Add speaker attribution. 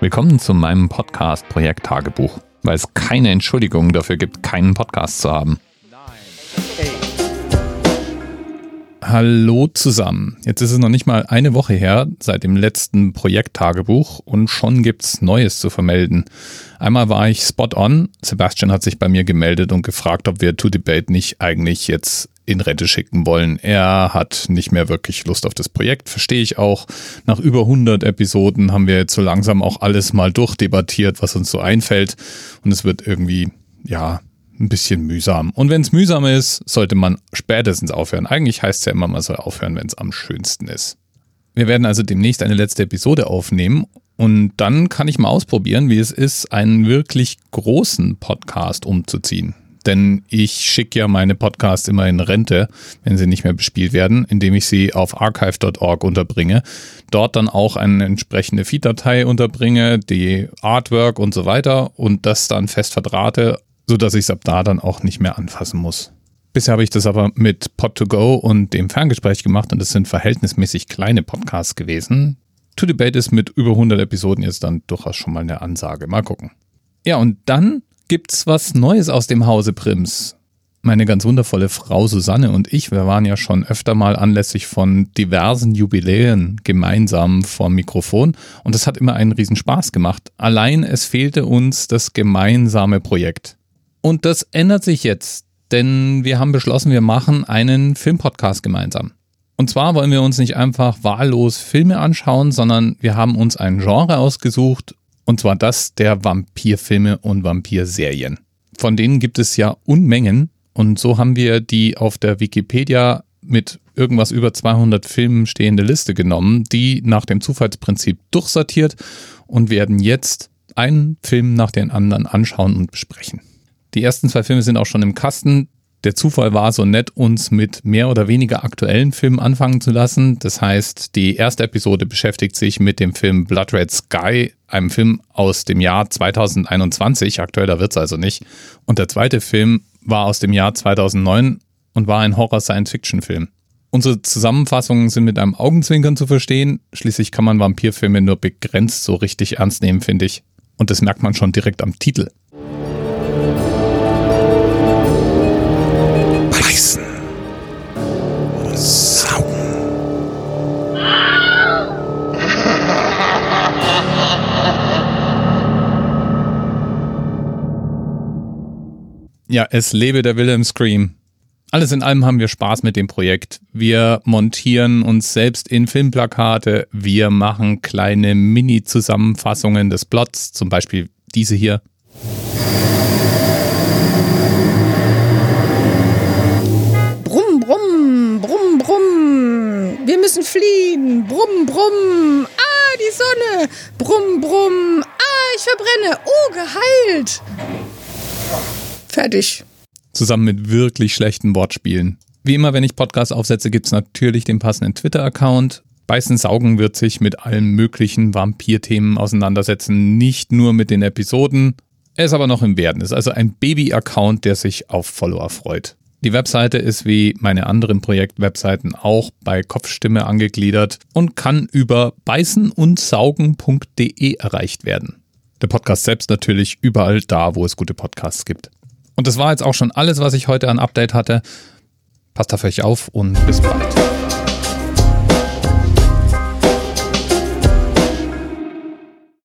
Speaker 1: Willkommen zu meinem Podcast Projekt Tagebuch, weil es keine Entschuldigung dafür gibt, keinen Podcast zu haben. Hallo zusammen. Jetzt ist es noch nicht mal eine Woche her seit dem letzten Projekt-Tagebuch und schon gibt's Neues zu vermelden. Einmal war ich spot on. Sebastian hat sich bei mir gemeldet und gefragt, ob wir To Debate nicht eigentlich jetzt in Rente schicken wollen. Er hat nicht mehr wirklich Lust auf das Projekt, verstehe ich auch. Nach über 100 Episoden haben wir jetzt so langsam auch alles mal durchdebattiert, was uns so einfällt. Und es wird irgendwie, ja, ein bisschen mühsam. Und wenn es mühsam ist, sollte man spätestens aufhören. Eigentlich heißt es ja immer, man soll aufhören, wenn es am schönsten ist. Wir werden also demnächst eine letzte Episode aufnehmen und dann kann ich mal ausprobieren, wie es ist, einen wirklich großen Podcast umzuziehen denn ich schicke ja meine Podcasts immer in Rente, wenn sie nicht mehr bespielt werden, indem ich sie auf archive.org unterbringe. Dort dann auch eine entsprechende Feed-Datei unterbringe, die Artwork und so weiter und das dann fest verdrahte, sodass ich es ab da dann auch nicht mehr anfassen muss. Bisher habe ich das aber mit Pod2Go und dem Ferngespräch gemacht und das sind verhältnismäßig kleine Podcasts gewesen. To Debate ist mit über 100 Episoden jetzt dann durchaus schon mal eine Ansage. Mal gucken. Ja, und dann gibt's was Neues aus dem Hause Prims. Meine ganz wundervolle Frau Susanne und ich, wir waren ja schon öfter mal anlässlich von diversen Jubiläen gemeinsam vor Mikrofon und es hat immer einen Riesenspaß gemacht. Allein es fehlte uns das gemeinsame Projekt. Und das ändert sich jetzt, denn wir haben beschlossen, wir machen einen Filmpodcast gemeinsam. Und zwar wollen wir uns nicht einfach wahllos Filme anschauen, sondern wir haben uns ein Genre ausgesucht und zwar das der Vampirfilme und Vampirserien. Von denen gibt es ja Unmengen. Und so haben wir die auf der Wikipedia mit irgendwas über 200 Filmen stehende Liste genommen, die nach dem Zufallsprinzip durchsortiert und werden jetzt einen Film nach den anderen anschauen und besprechen. Die ersten zwei Filme sind auch schon im Kasten. Der Zufall war so nett, uns mit mehr oder weniger aktuellen Filmen anfangen zu lassen. Das heißt, die erste Episode beschäftigt sich mit dem Film Blood Red Sky, einem Film aus dem Jahr 2021. Aktueller wird es also nicht. Und der zweite Film war aus dem Jahr 2009 und war ein Horror-Science-Fiction-Film. Unsere Zusammenfassungen sind mit einem Augenzwinkern zu verstehen. Schließlich kann man Vampirfilme nur begrenzt so richtig ernst nehmen, finde ich. Und das merkt man schon direkt am Titel. Ja, es lebe der Wilhelm Scream. Alles in allem haben wir Spaß mit dem Projekt. Wir montieren uns selbst in Filmplakate. Wir machen kleine Mini-Zusammenfassungen des Plots, zum Beispiel diese hier.
Speaker 2: Brumm, brumm, brumm, brumm. Wir müssen fliehen. Brumm, brumm. Ah, die Sonne. Brumm, brumm. Ah, ich verbrenne. Oh, geheilt. Fertig.
Speaker 1: Zusammen mit wirklich schlechten Wortspielen. Wie immer, wenn ich Podcasts aufsetze, gibt es natürlich den passenden Twitter-Account. Beißen Saugen wird sich mit allen möglichen Vampir-Themen auseinandersetzen, nicht nur mit den Episoden. Er ist aber noch im Werden, ist also ein Baby-Account, der sich auf Follower freut. Die Webseite ist wie meine anderen Projekt-Webseiten auch bei Kopfstimme angegliedert und kann über beißenundsaugen.de erreicht werden. Der Podcast selbst natürlich überall da, wo es gute Podcasts gibt. Und das war jetzt auch schon alles, was ich heute an Update hatte. Passt auf euch auf und bis bald.